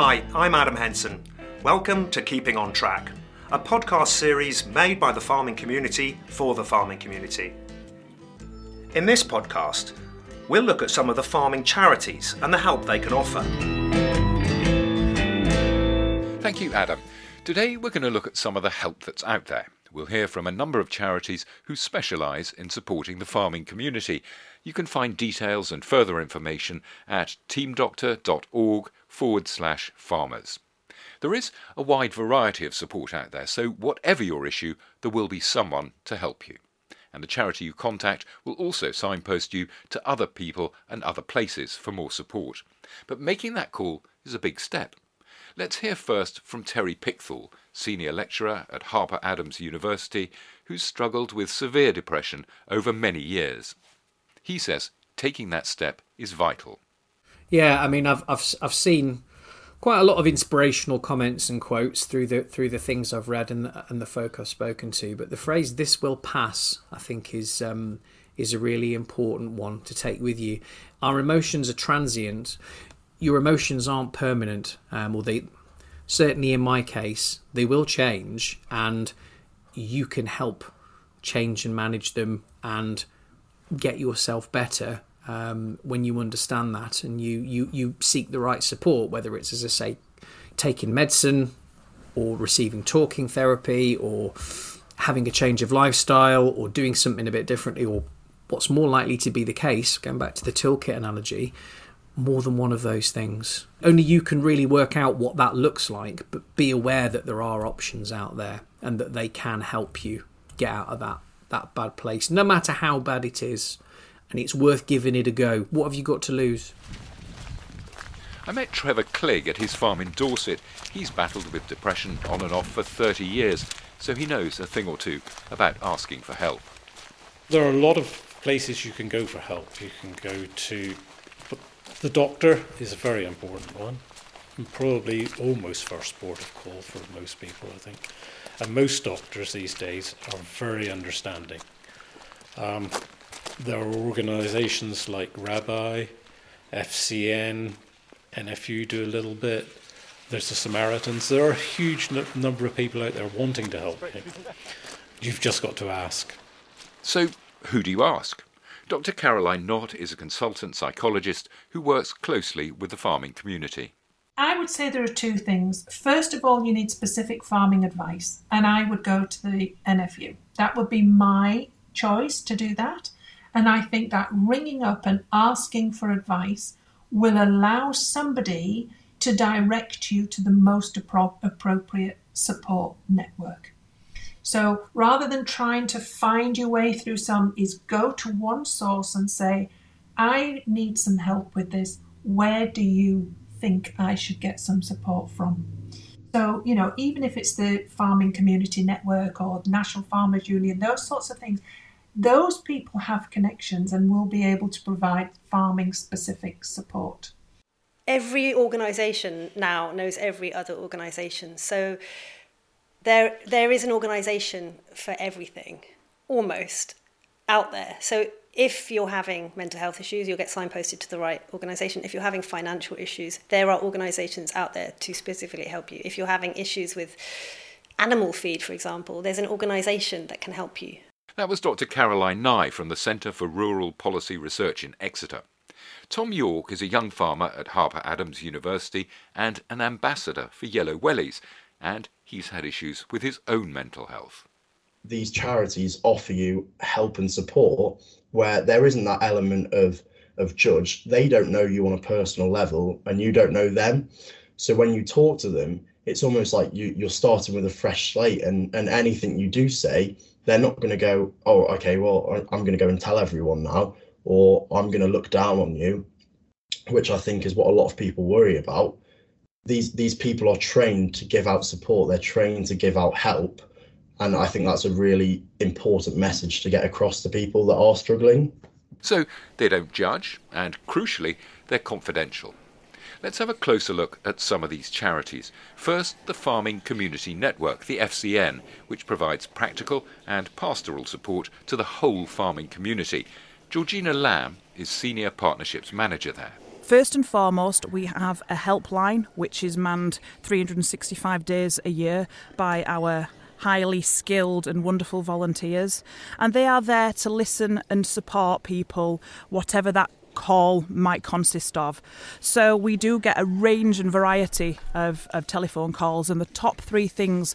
Hi, I'm Adam Henson. Welcome to Keeping on Track, a podcast series made by the farming community for the farming community. In this podcast, we'll look at some of the farming charities and the help they can offer. Thank you, Adam. Today we're going to look at some of the help that's out there. We'll hear from a number of charities who specialise in supporting the farming community. You can find details and further information at teamdoctor.org forward slash farmers. There is a wide variety of support out there, so whatever your issue, there will be someone to help you. And the charity you contact will also signpost you to other people and other places for more support. But making that call is a big step. Let's hear first from Terry Pickthall, senior lecturer at Harper Adams University, who struggled with severe depression over many years. He says taking that step is vital. Yeah, I mean, I've I've I've seen quite a lot of inspirational comments and quotes through the through the things I've read and the, and the folk I've spoken to. But the phrase "this will pass," I think, is um, is a really important one to take with you. Our emotions are transient your emotions aren't permanent, um, or they certainly in my case they will change, and you can help change and manage them and get yourself better um, when you understand that and you, you you seek the right support, whether it's as I say, taking medicine or receiving talking therapy or having a change of lifestyle or doing something a bit differently or what's more likely to be the case, going back to the toolkit analogy, more than one of those things. Only you can really work out what that looks like, but be aware that there are options out there and that they can help you get out of that, that bad place, no matter how bad it is. And it's worth giving it a go. What have you got to lose? I met Trevor Clegg at his farm in Dorset. He's battled with depression on and off for 30 years, so he knows a thing or two about asking for help. There are a lot of places you can go for help. You can go to the doctor is a very important one, and probably almost first port of call for most people, I think. And most doctors these days are very understanding. Um, there are organisations like RABI, FCN, NFU do a little bit. There's the Samaritans. There are a huge n- number of people out there wanting to help you. You've just got to ask. So, who do you ask? Dr. Caroline Nye is a consultant psychologist who works closely with the farming community. I would say there are two things. First of all, you need specific farming advice, and I would go to the NFU. That would be my choice to do that. And I think that ringing up and asking for advice will allow somebody to direct you to the most appro- appropriate support network. So rather than trying to find your way through some, is go to one source and say, I need some help with this. Where do you think I should get some support from? So, you know, even if it's the Farming Community Network or the National Farmers Union, those sorts of things, those people have connections and will be able to provide farming specific support. Every organisation now knows every other organisation. So there there is an organization for everything almost out there so if you're having mental health issues you'll get signposted to the right organization if you're having financial issues there are organizations out there to specifically help you if you're having issues with animal feed for example there's an organization that can help you that was Dr. Caroline Nye from the Centre for Rural Policy Research in Exeter. Tom York is a young farmer at Harper Adams University and an ambassador for Yellow Wellies, and he's had issues with his own mental health. These charities offer you help and support where there isn't that element of of judge. They don't know you on a personal level and you don't know them. So when you talk to them, it's almost like you, you're starting with a fresh slate and, and anything you do say, they're not going to go, oh, okay, well, I'm going to go and tell everyone now, or I'm going to look down on you, which I think is what a lot of people worry about these these people are trained to give out support. They're trained to give out help. And i think that's a really important message to get across to people that are struggling. So they don't judge and crucially they're confidential. Let's have a closer look at some of these charities. First, the Farming Community Network, the FCN, which provides practical and pastoral support to the whole farming community. Georgina Lamb is Senior Partnerships Manager there First and foremost, we have a helpline which is manned 365 days a year by our highly skilled and wonderful volunteers, and they are there to listen and support people, whatever that call might consist of. So we do get a range and variety of, of telephone calls, and the top three things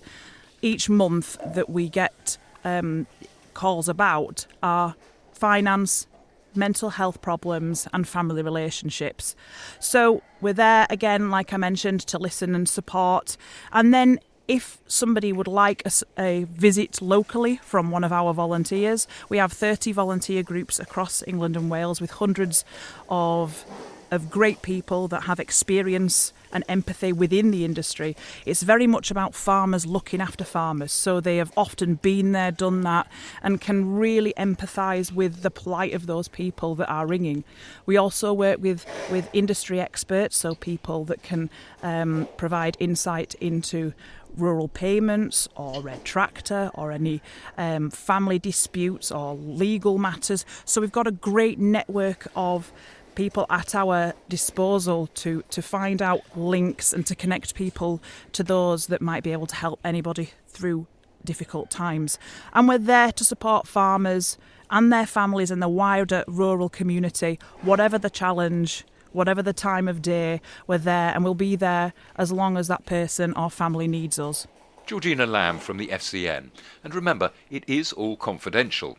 each month that we get um, calls about are finance, mental health problems, and family relationships. So we're there again, like I mentioned, to listen and support. And then if somebody would like a, a, visit locally from one of our volunteers, we have 30 volunteer groups across England and Wales with hundreds of of great people that have experience and empathy within the industry. It's very much about farmers looking after farmers. So they have often been there, done that, and can really empathise with the plight of those people that are ringing. We also work with, with industry experts, so people that can um, provide insight into rural payments or red tractor or any um, family disputes or legal matters. So we've got a great network of people at our disposal to, to find out links and to connect people to those that might be able to help anybody through difficult times. And we're there to support farmers and their families in the wider rural community, whatever the challenge, whatever the time of day, we're there and we'll be there as long as that person or family needs us. Georgina Lamb from the FCN. And remember, it is all confidential.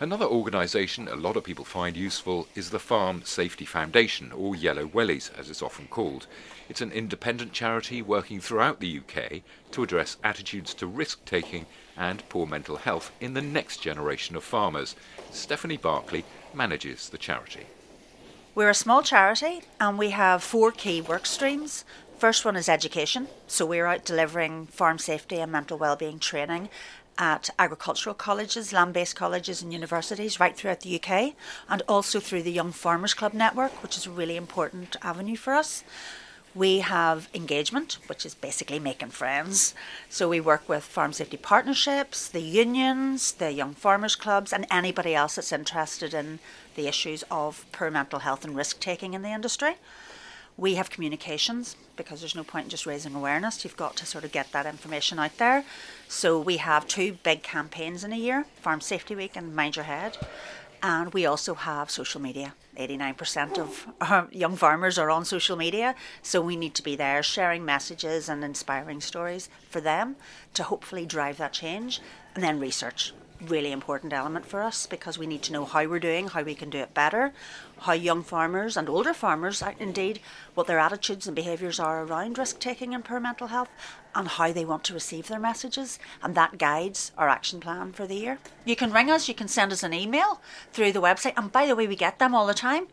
Another organisation a lot of people find useful is the Farm Safety Foundation, or Yellow Wellies as it's often called. It's an independent charity working throughout the UK to address attitudes to risk taking and poor mental health in the next generation of farmers. Stephanie Barclay manages the charity. We're a small charity and we have four key work streams. First one is education, so we're out delivering farm safety and mental wellbeing training at agricultural colleges, land based colleges, and universities right throughout the UK, and also through the Young Farmers Club network, which is a really important avenue for us. We have engagement, which is basically making friends. So we work with farm safety partnerships, the unions, the young farmers clubs, and anybody else that's interested in the issues of poor mental health and risk taking in the industry. We have communications because there's no point in just raising awareness. You've got to sort of get that information out there. So we have two big campaigns in a year Farm Safety Week and Mind Your Head. And we also have social media. 89% of our young farmers are on social media, so we need to be there sharing messages and inspiring stories for them to hopefully drive that change. And then research really important element for us because we need to know how we're doing, how we can do it better, how young farmers and older farmers, indeed, what their attitudes and behaviours are around risk taking and poor mental health, and how they want to receive their messages. And that guides our action plan for the year. You can ring us, you can send us an email through the website, and by the way, we get them all the time.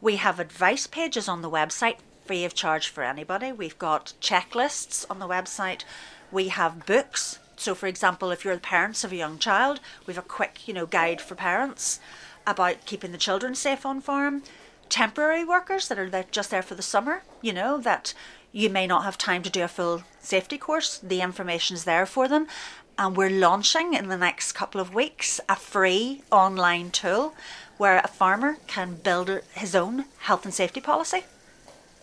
We have advice pages on the website free of charge for anybody. We've got checklists on the website. We have books so, for example, if you're the parents of a young child, we have a quick, you know, guide for parents about keeping the children safe on farm. Temporary workers that are there, just there for the summer, you know, that you may not have time to do a full safety course. The information is there for them. And we're launching in the next couple of weeks a free online tool where a farmer can build his own health and safety policy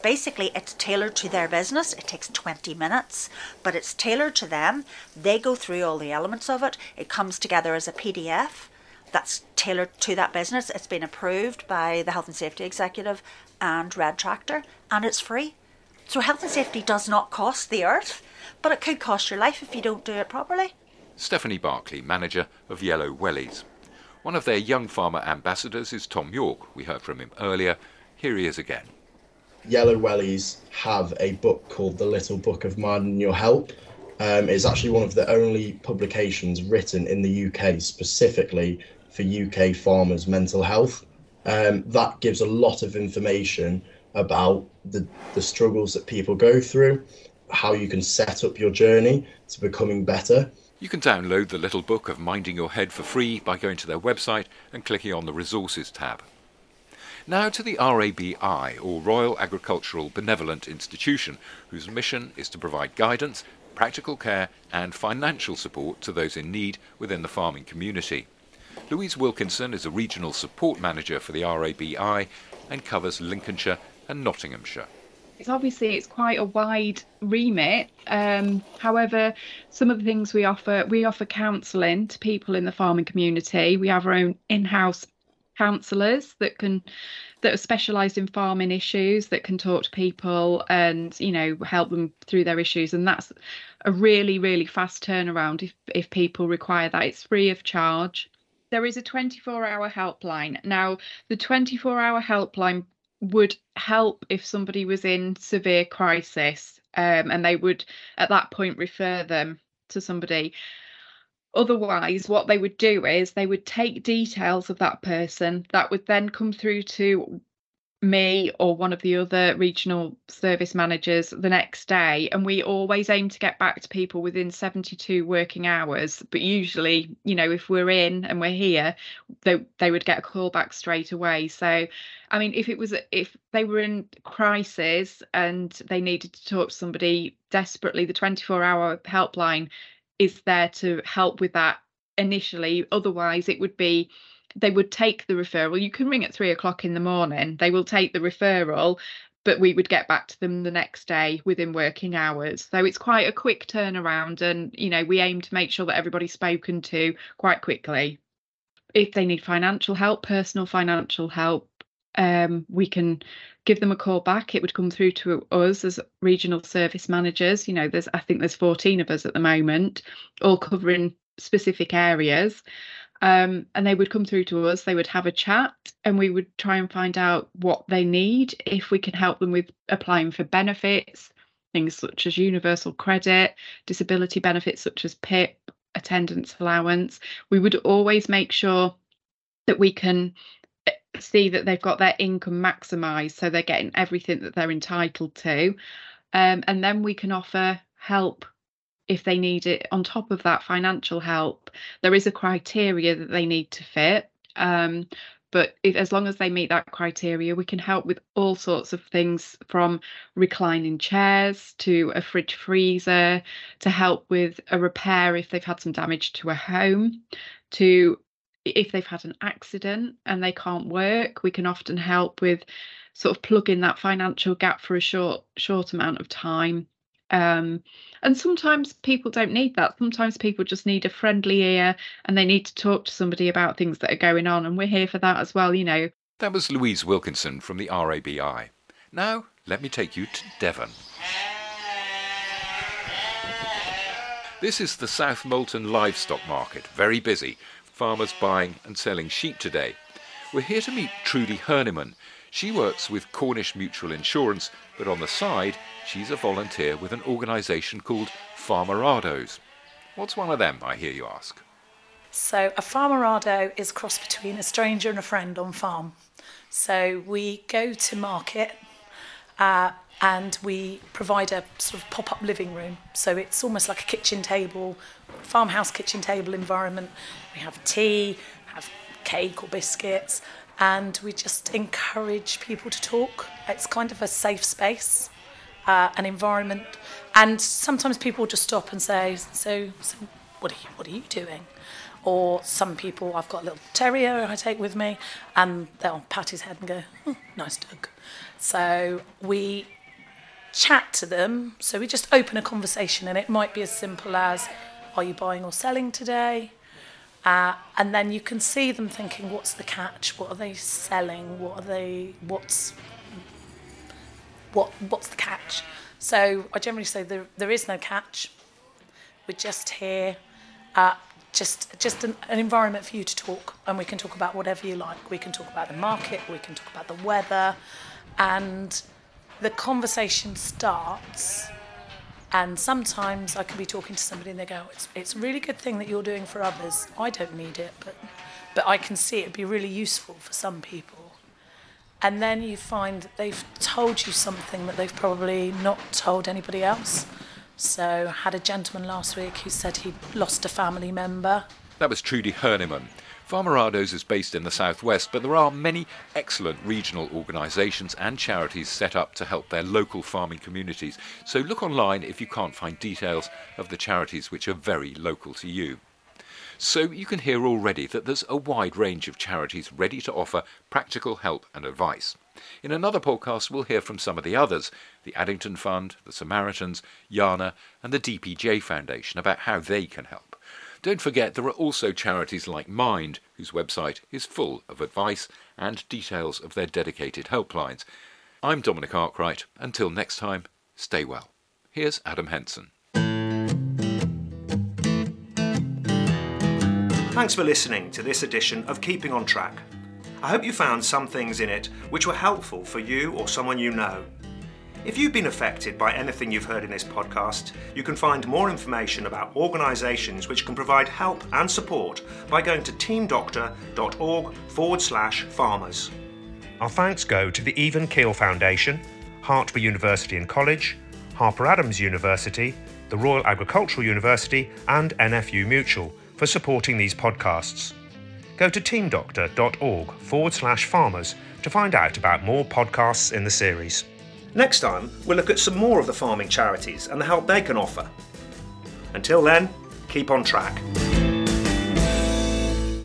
basically it's tailored to their business. It takes 20 minutes, but it's tailored to them. They go through all the elements of it. It comes together as a PDF that's tailored to that business. It's been approved by the Health and Safety Executive and Red Tractor, and it's free. So health and safety does not cost the earth, but it could cost your life if you don't do it properly. Stephanie Barclay, manager of Yellow Wellies. One of their young farmer ambassadors is Tom York. We heard from him earlier. Here he is again. Yellow Wellies have a book called The Little Book of Minding Your Help. Um, it's actually one of the only publications written in the UK specifically for UK farmers' mental health. Um, that gives a lot of information about the, the struggles that people go through, how you can set up your journey to becoming better. You can download the little book of Minding Your Head for free by going to their website and clicking on the Resources tab. Now to the RABI, or Royal Agricultural Benevolent Institution, whose mission is to provide guidance, practical care, and financial support to those in need within the farming community. Louise Wilkinson is a regional support manager for the RABI, and covers Lincolnshire and Nottinghamshire. It's obviously it's quite a wide remit. Um, however, some of the things we offer, we offer counselling to people in the farming community. We have our own in-house counsellors that can that are specialised in farming issues that can talk to people and you know help them through their issues. And that's a really really fast turnaround if if people require that. It's free of charge. There is a 24 hour helpline. Now the 24 hour helpline would help if somebody was in severe crisis um, and they would at that point refer them to somebody otherwise what they would do is they would take details of that person that would then come through to me or one of the other regional service managers the next day. And we always aim to get back to people within 72 working hours. But usually you know if we're in and we're here they they would get a call back straight away. So i mean if it was if they were in crisis and they needed to talk to somebody desperately the 24 hour helpline is there to help with that initially otherwise it would be they would take the referral. You can ring at three o'clock in the morning. They will take the referral, but we would get back to them the next day within working hours. So it's quite a quick turnaround, and you know we aim to make sure that everybody's spoken to quite quickly. If they need financial help, personal financial help, um, we can give them a call back. It would come through to us as regional service managers. You know, there's I think there's 14 of us at the moment, all covering specific areas um, and they would come through to us they would have a chat and we would try and find out what they need if we can help them with applying for benefits things such as universal credit disability benefits such as pip attendance allowance we would always make sure that we can see that they've got their income maximized so they're getting everything that they're entitled to. Um, and then we can offer help if they need it. On top of that financial help there is a criteria that they need to fit. Um, but if, as long as they meet that criteria we can help with all sorts of things from reclining chairs to a fridge freezer to help with a repair if they've had some damage to a home to if they've had an accident and they can't work we can often help with sort of plugging that financial gap for a short short amount of time um, and sometimes people don't need that. Sometimes people just need a friendly ear and they need to talk to somebody about things that are going on. And we're here for that as well, you know. That was Louise Wilkinson from the RABI. Now, let me take you to Devon. This is the South Molton livestock market, very busy. Farmers buying and selling sheep today. We're here to meet Trudy Herniman. She works with Cornish Mutual Insurance, but on the side, She's a volunteer with an organisation called Farmerados. What's one of them, I hear you ask? So, a farmerado is a cross between a stranger and a friend on farm. So, we go to market uh, and we provide a sort of pop up living room. So, it's almost like a kitchen table, farmhouse kitchen table environment. We have tea, have cake or biscuits, and we just encourage people to talk. It's kind of a safe space uh, an environment. And sometimes people just stop and say, "So, so what are you, what are you doing?" Or some people, I've got a little terrier I take with me, and they'll pat his head and go, oh, "Nice dog." So we chat to them. So we just open a conversation, and it might be as simple as, "Are you buying or selling today?" Uh, and then you can see them thinking, "What's the catch? What are they selling? What are they? What's what what's the catch? So I generally say there, there is no catch. We're just here, uh, just just an, an environment for you to talk, and we can talk about whatever you like. We can talk about the market, we can talk about the weather, and the conversation starts. And sometimes I can be talking to somebody and they go, it's, it's a really good thing that you're doing for others. I don't need it, but, but I can see it'd be really useful for some people and then you find that they've told you something that they've probably not told anybody else. So, had a gentleman last week who said he'd lost a family member. That was Trudy Herniman. Farmerados is based in the southwest, but there are many excellent regional organisations and charities set up to help their local farming communities. So look online if you can't find details of the charities which are very local to you. So you can hear already that there's a wide range of charities ready to offer practical help and advice. In another podcast, we'll hear from some of the others the Addington Fund, the Samaritans, Yana, and the DPJ Foundation about how they can help. Don't forget there are also charities like Mind, whose website is full of advice and details of their dedicated helplines. I'm Dominic Arkwright. Until next time, stay well. Here's Adam Henson. Thanks for listening to this edition of Keeping on Track. I hope you found some things in it which were helpful for you or someone you know. If you've been affected by anything you've heard in this podcast, you can find more information about organisations which can provide help and support by going to teamdoctor.org forward slash farmers. Our thanks go to the Even Keel Foundation, Hartpury University and College, Harper Adams University, the Royal Agricultural University, and NFU Mutual for supporting these podcasts. Go to teamdoctor.org forward slash farmers to find out about more podcasts in the series. Next time, we'll look at some more of the farming charities and the help they can offer. Until then, keep on track.